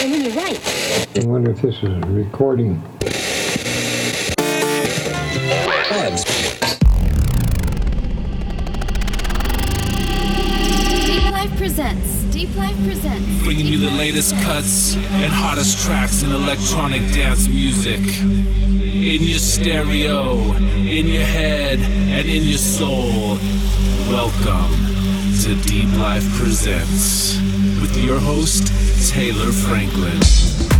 And when you write, I wonder if this is a recording. Deep Life presents. Deep Life presents. bringing you the latest cuts and hottest tracks in electronic dance music. In your stereo, in your head, and in your soul. Welcome to Deep Life Presents with your host, Taylor Franklin.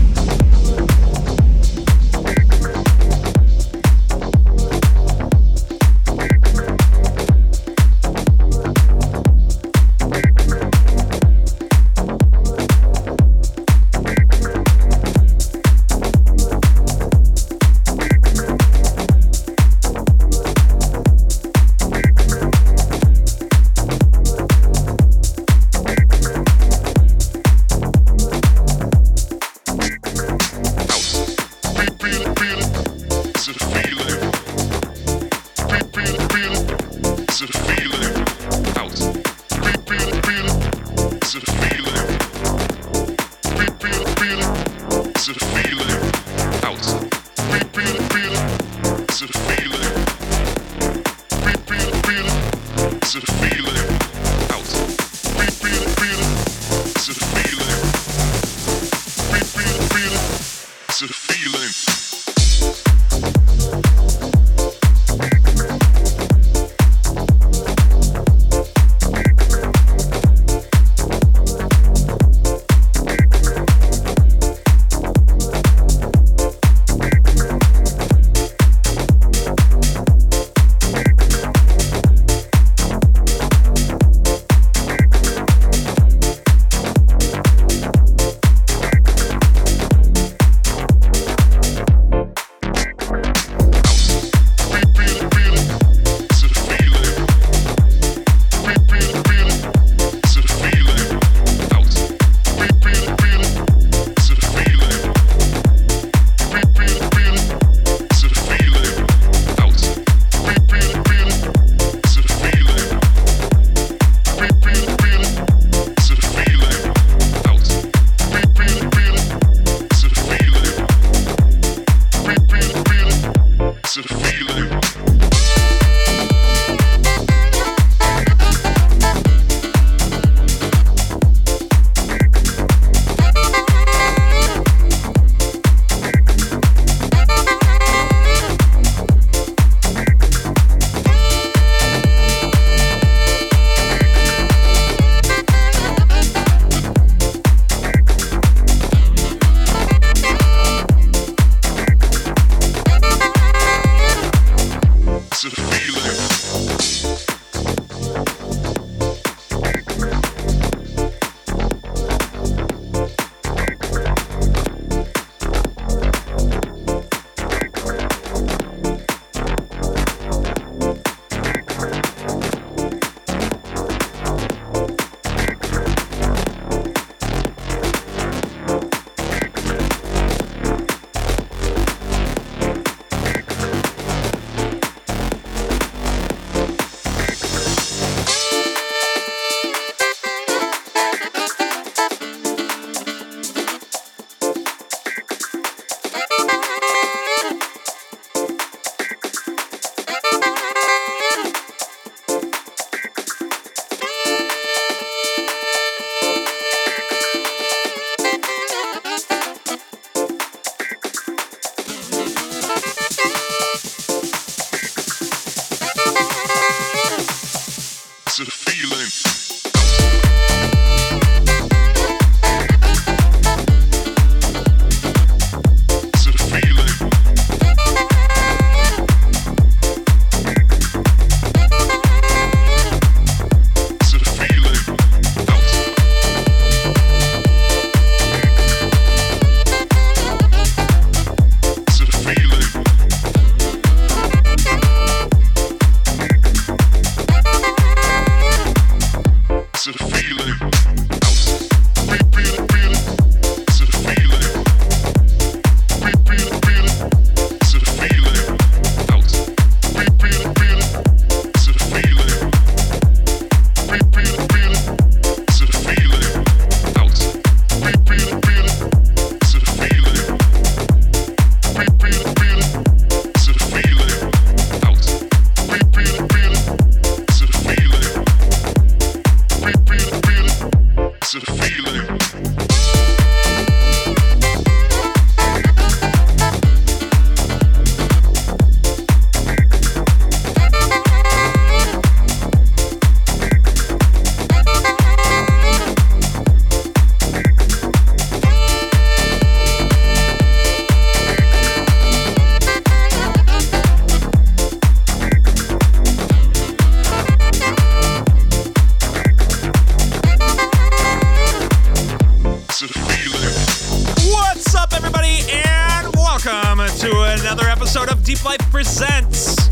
presents.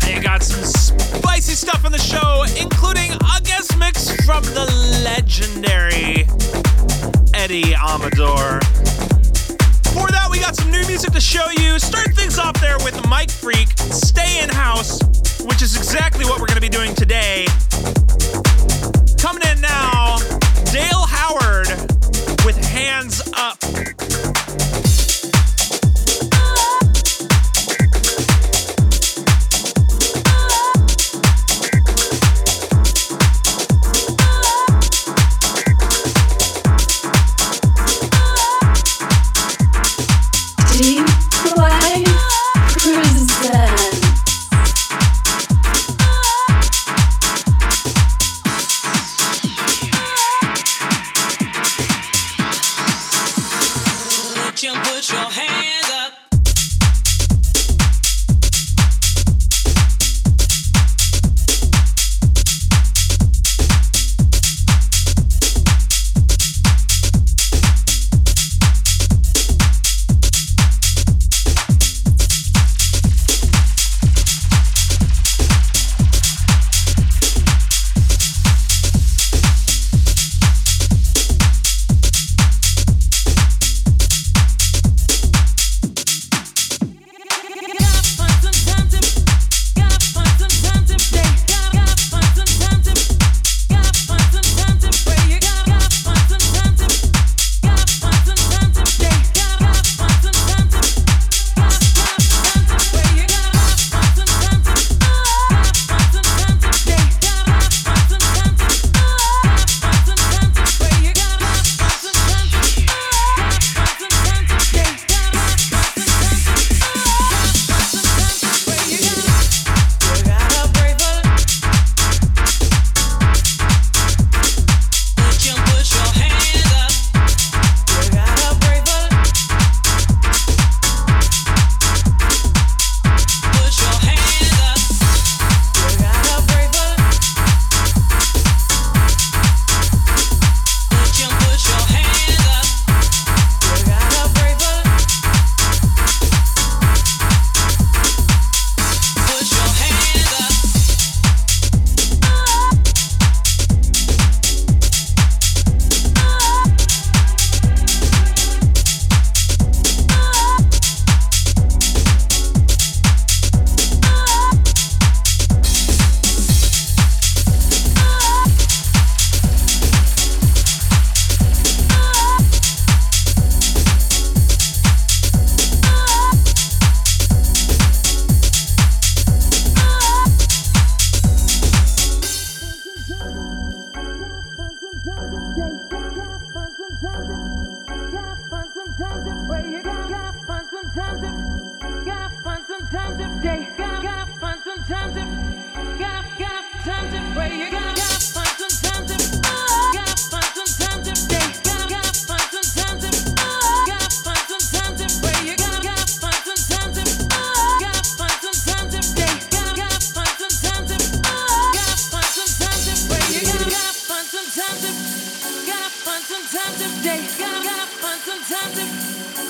I got some spicy stuff on the show, including a guest mix from the legendary Eddie Amador. Before that, we got some new music to show you. Start things off there with Mike Freak, Stay in House, which is exactly what we're going to be doing today. Coming in now.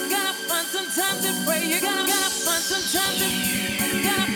gotta find some time to pray. You gotta, gotta find some time to, gotta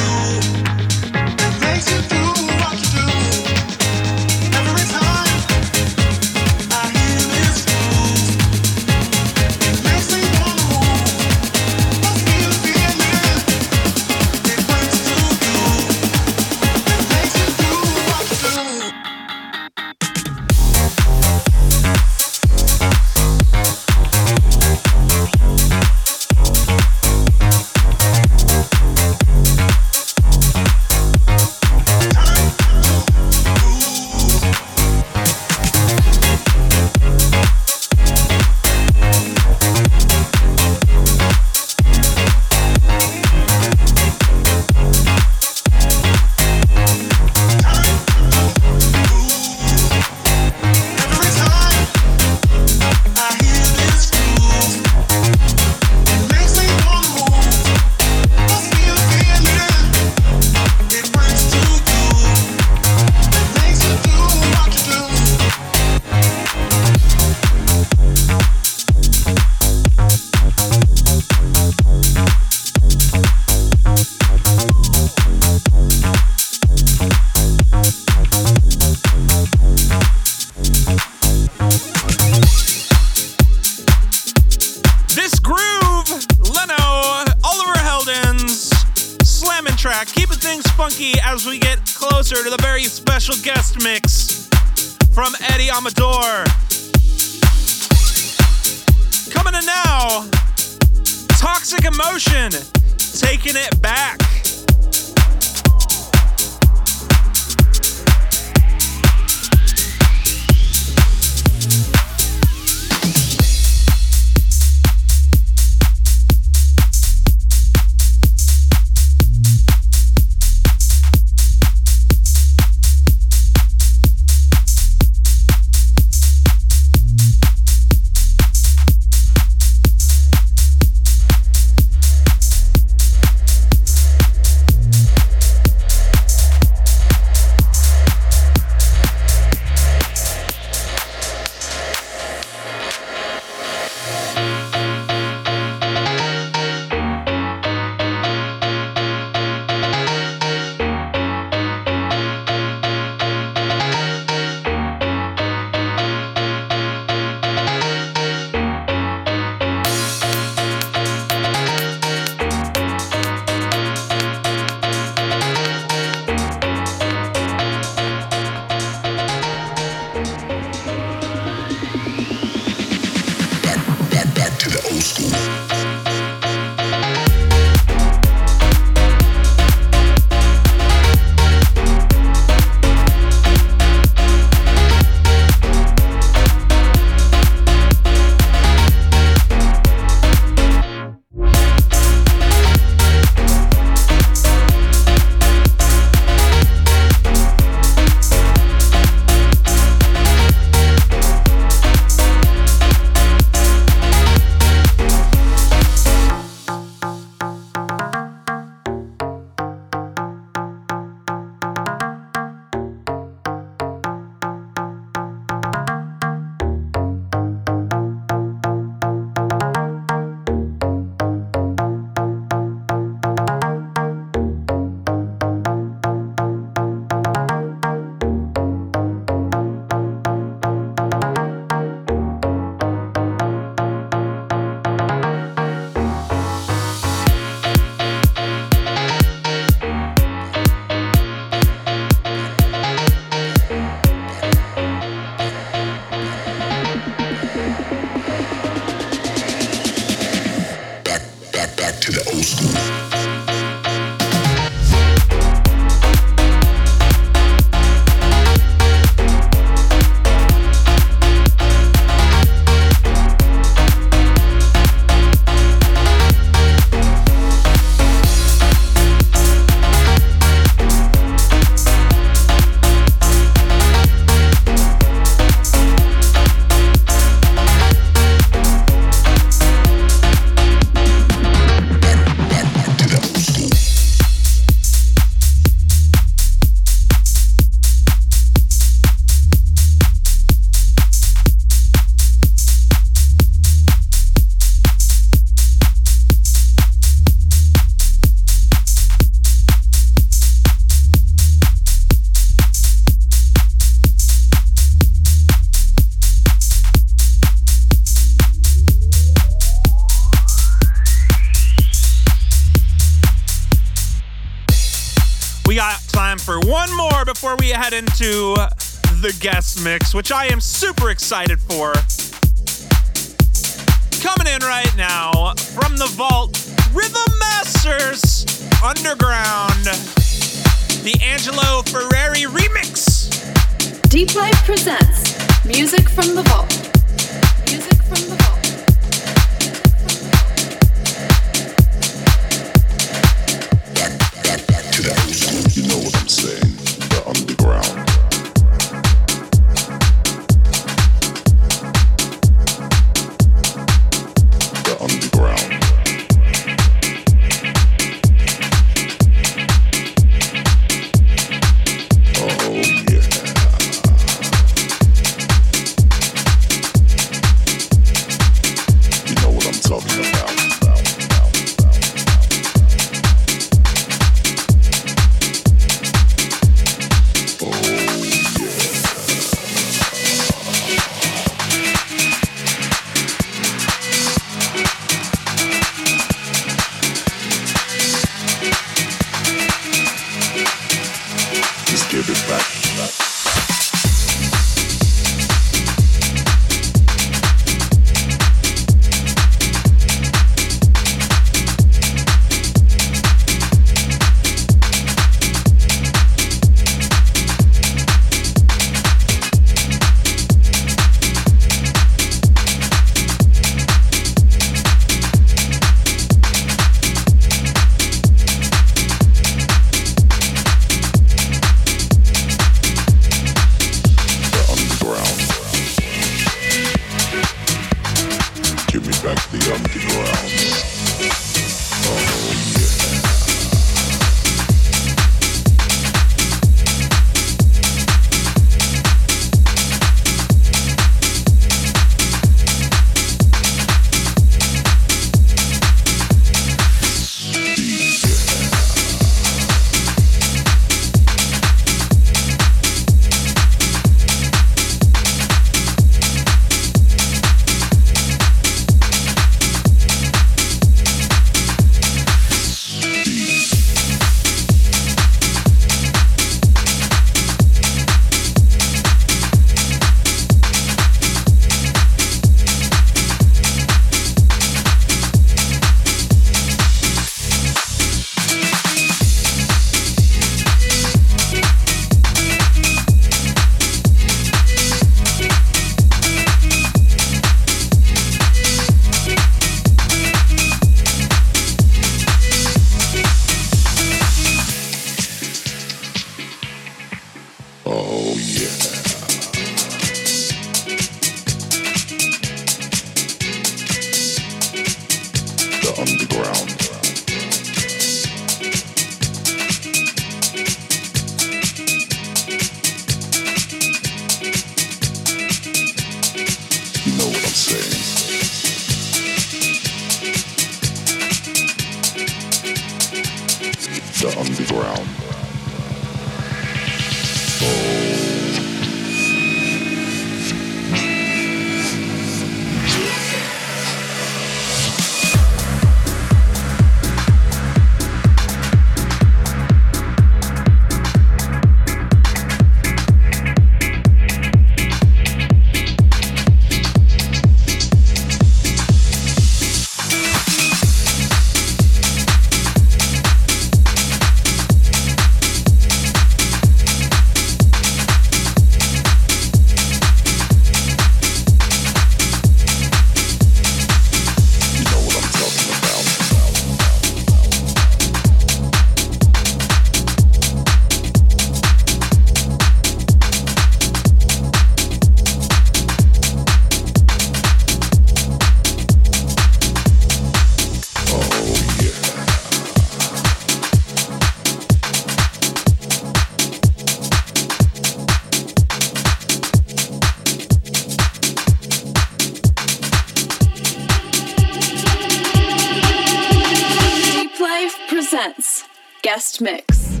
presents Guest Mix.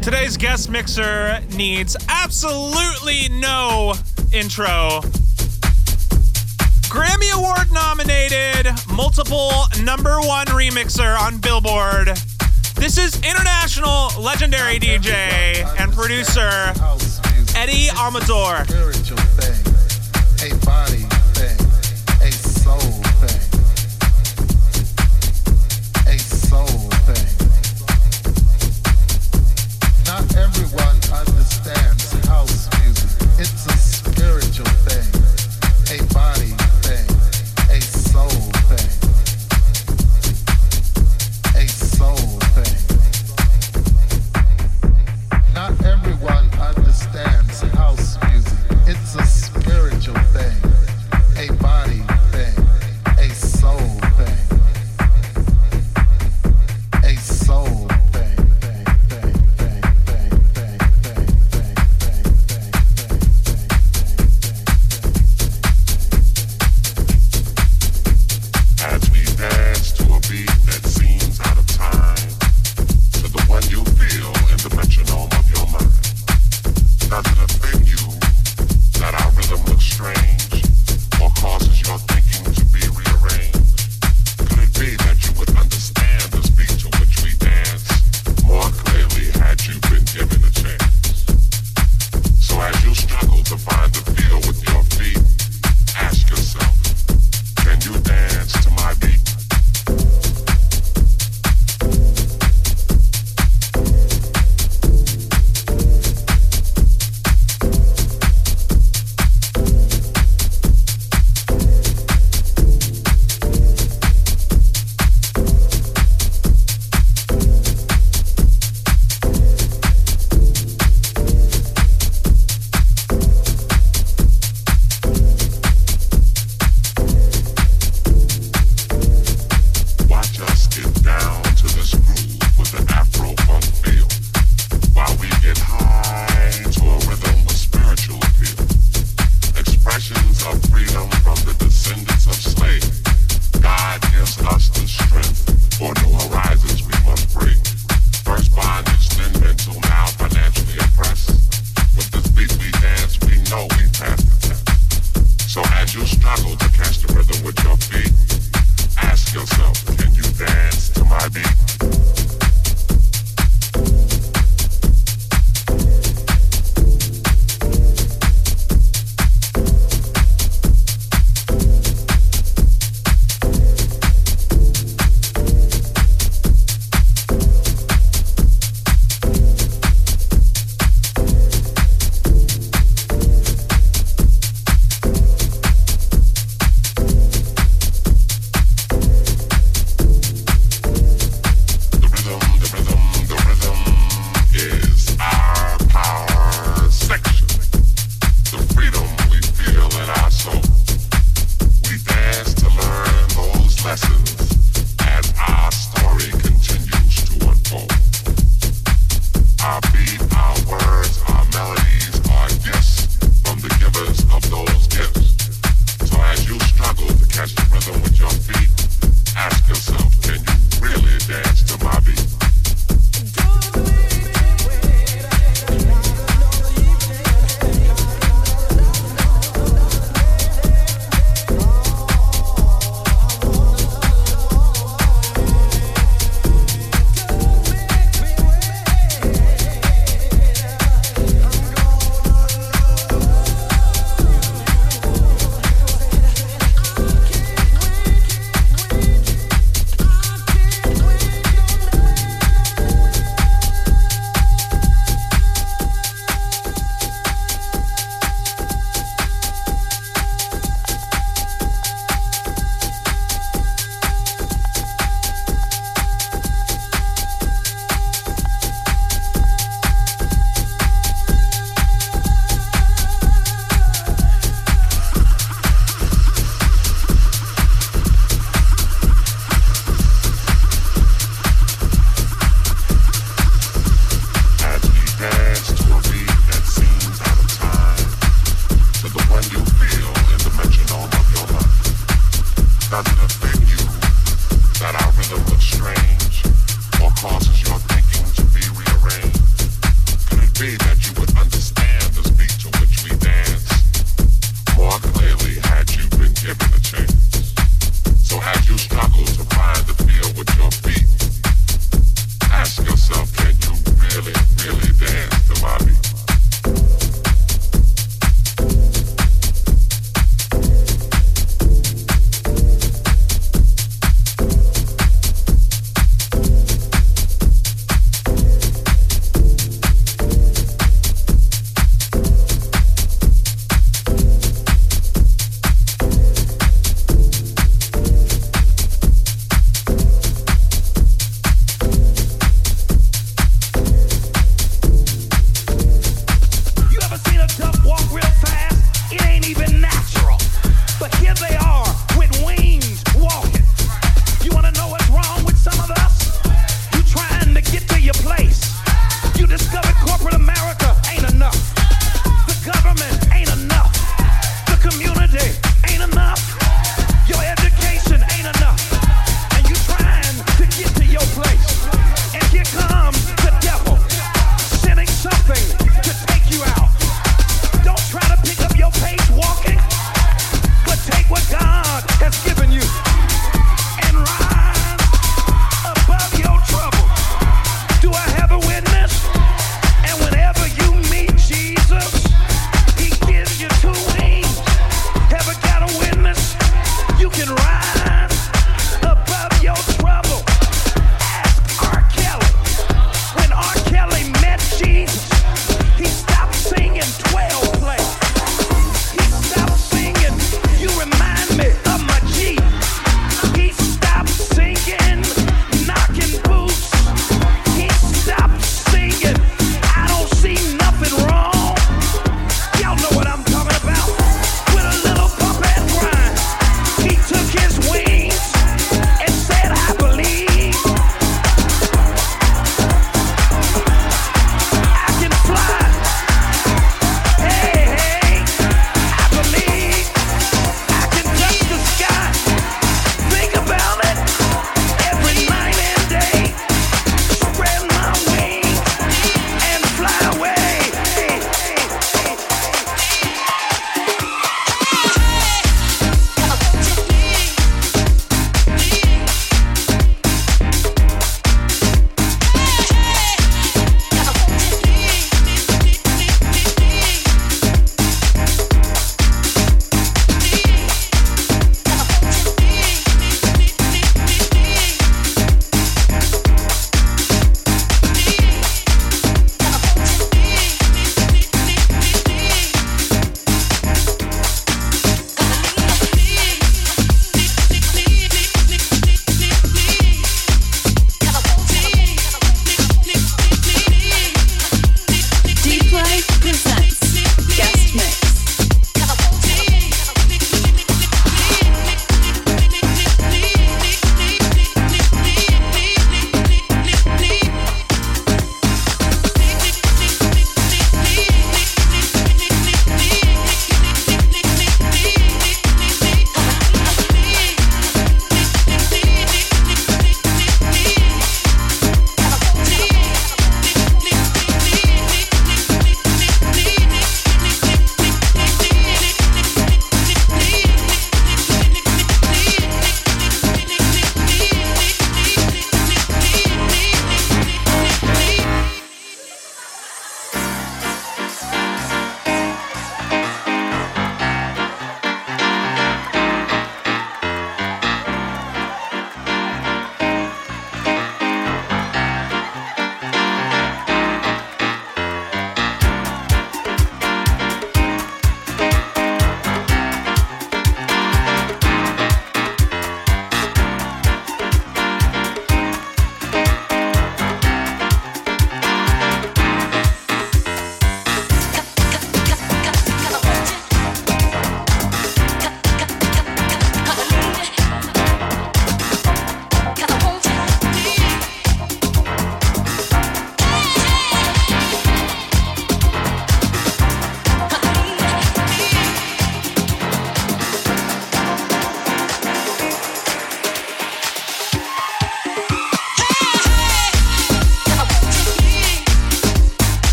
Today's guest mixer needs absolutely no intro. Grammy Award nominated, multiple number one remixer on Billboard. This is international legendary DJ and producer Eddie Amador.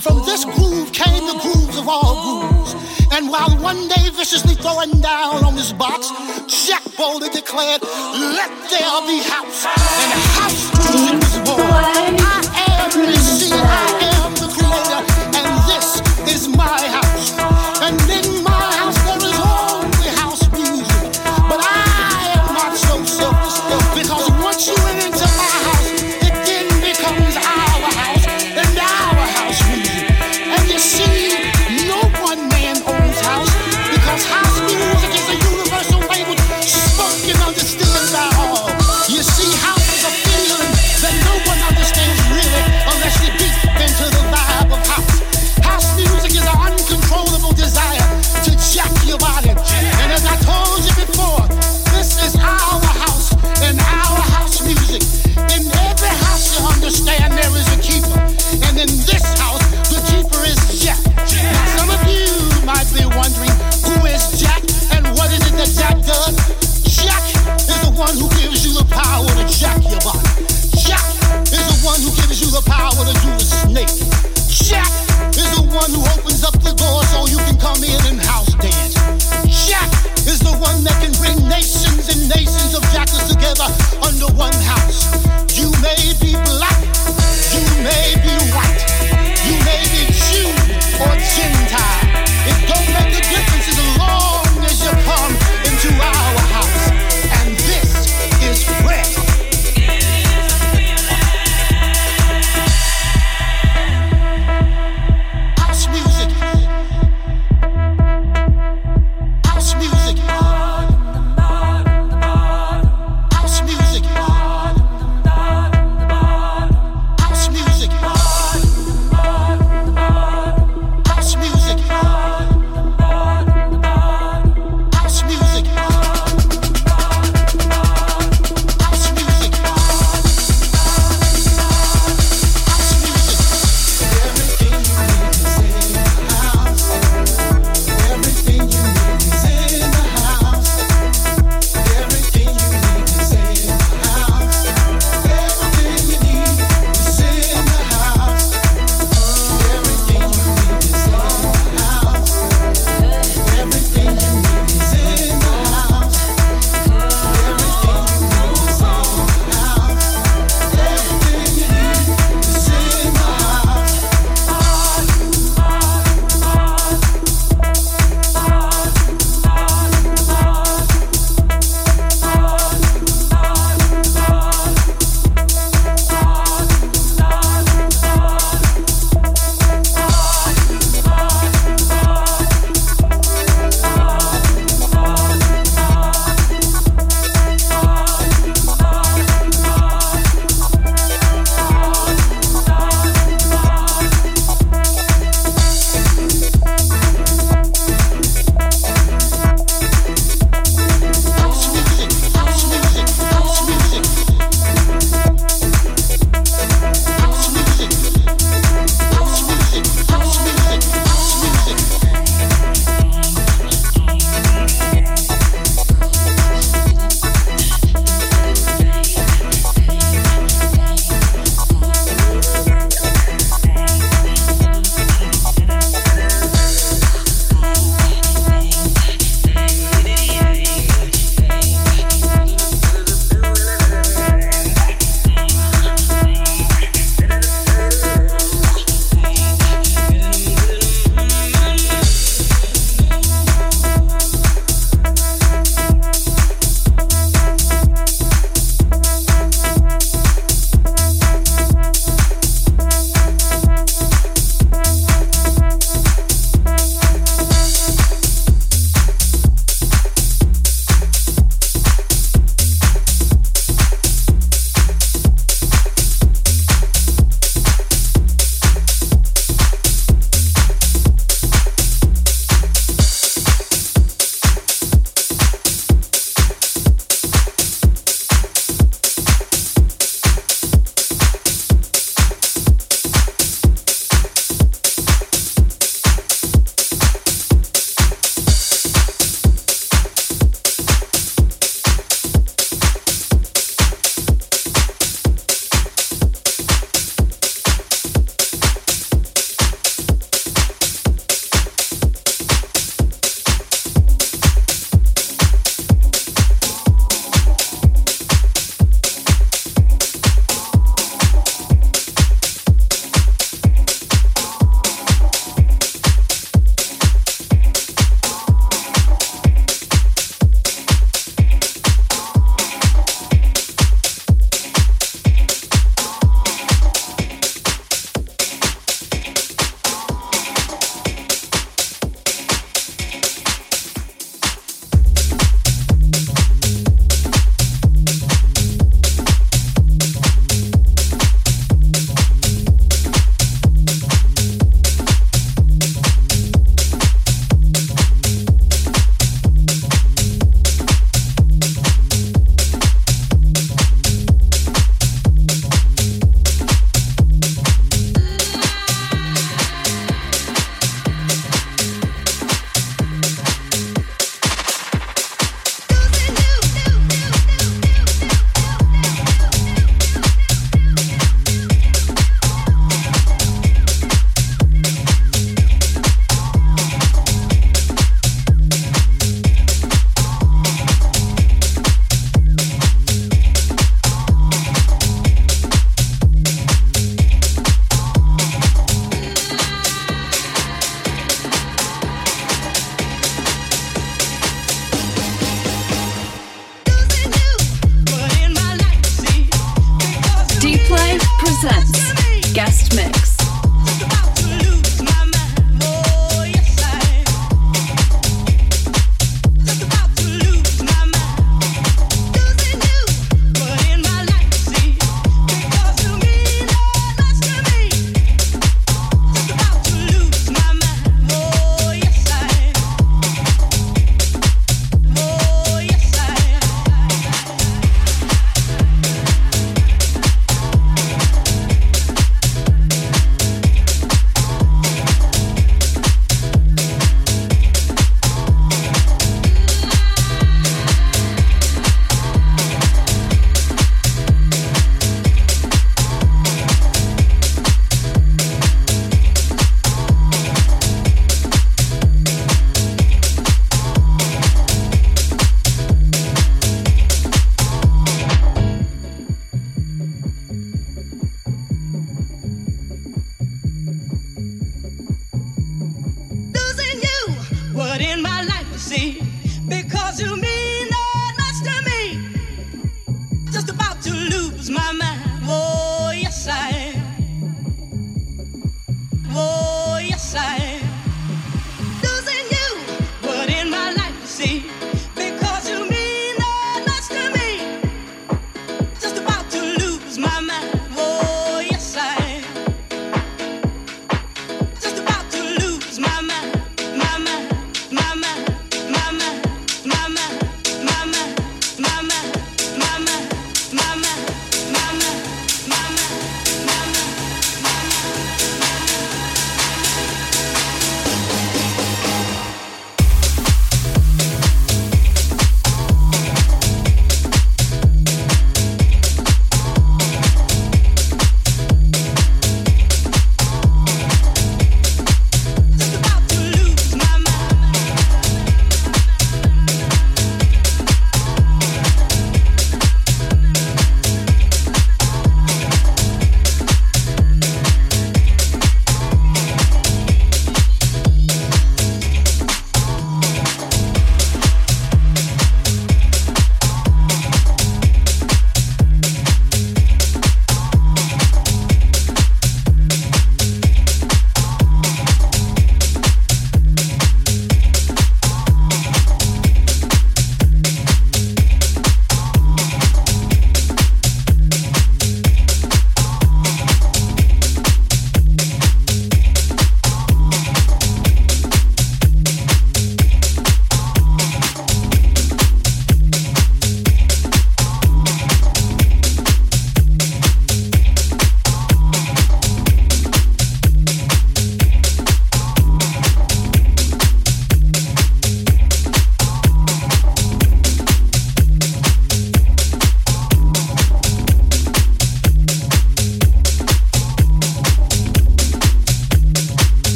And from this groove came the grooves of all grooves. And while one day viciously throwing down on this box, Jack boldly declared, Let there be house. And house music was born. I am the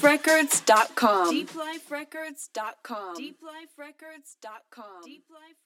deepliferecords.com. Deepliferecords.com. Deepliferecords.com. Deepliferecords.com. Deep Life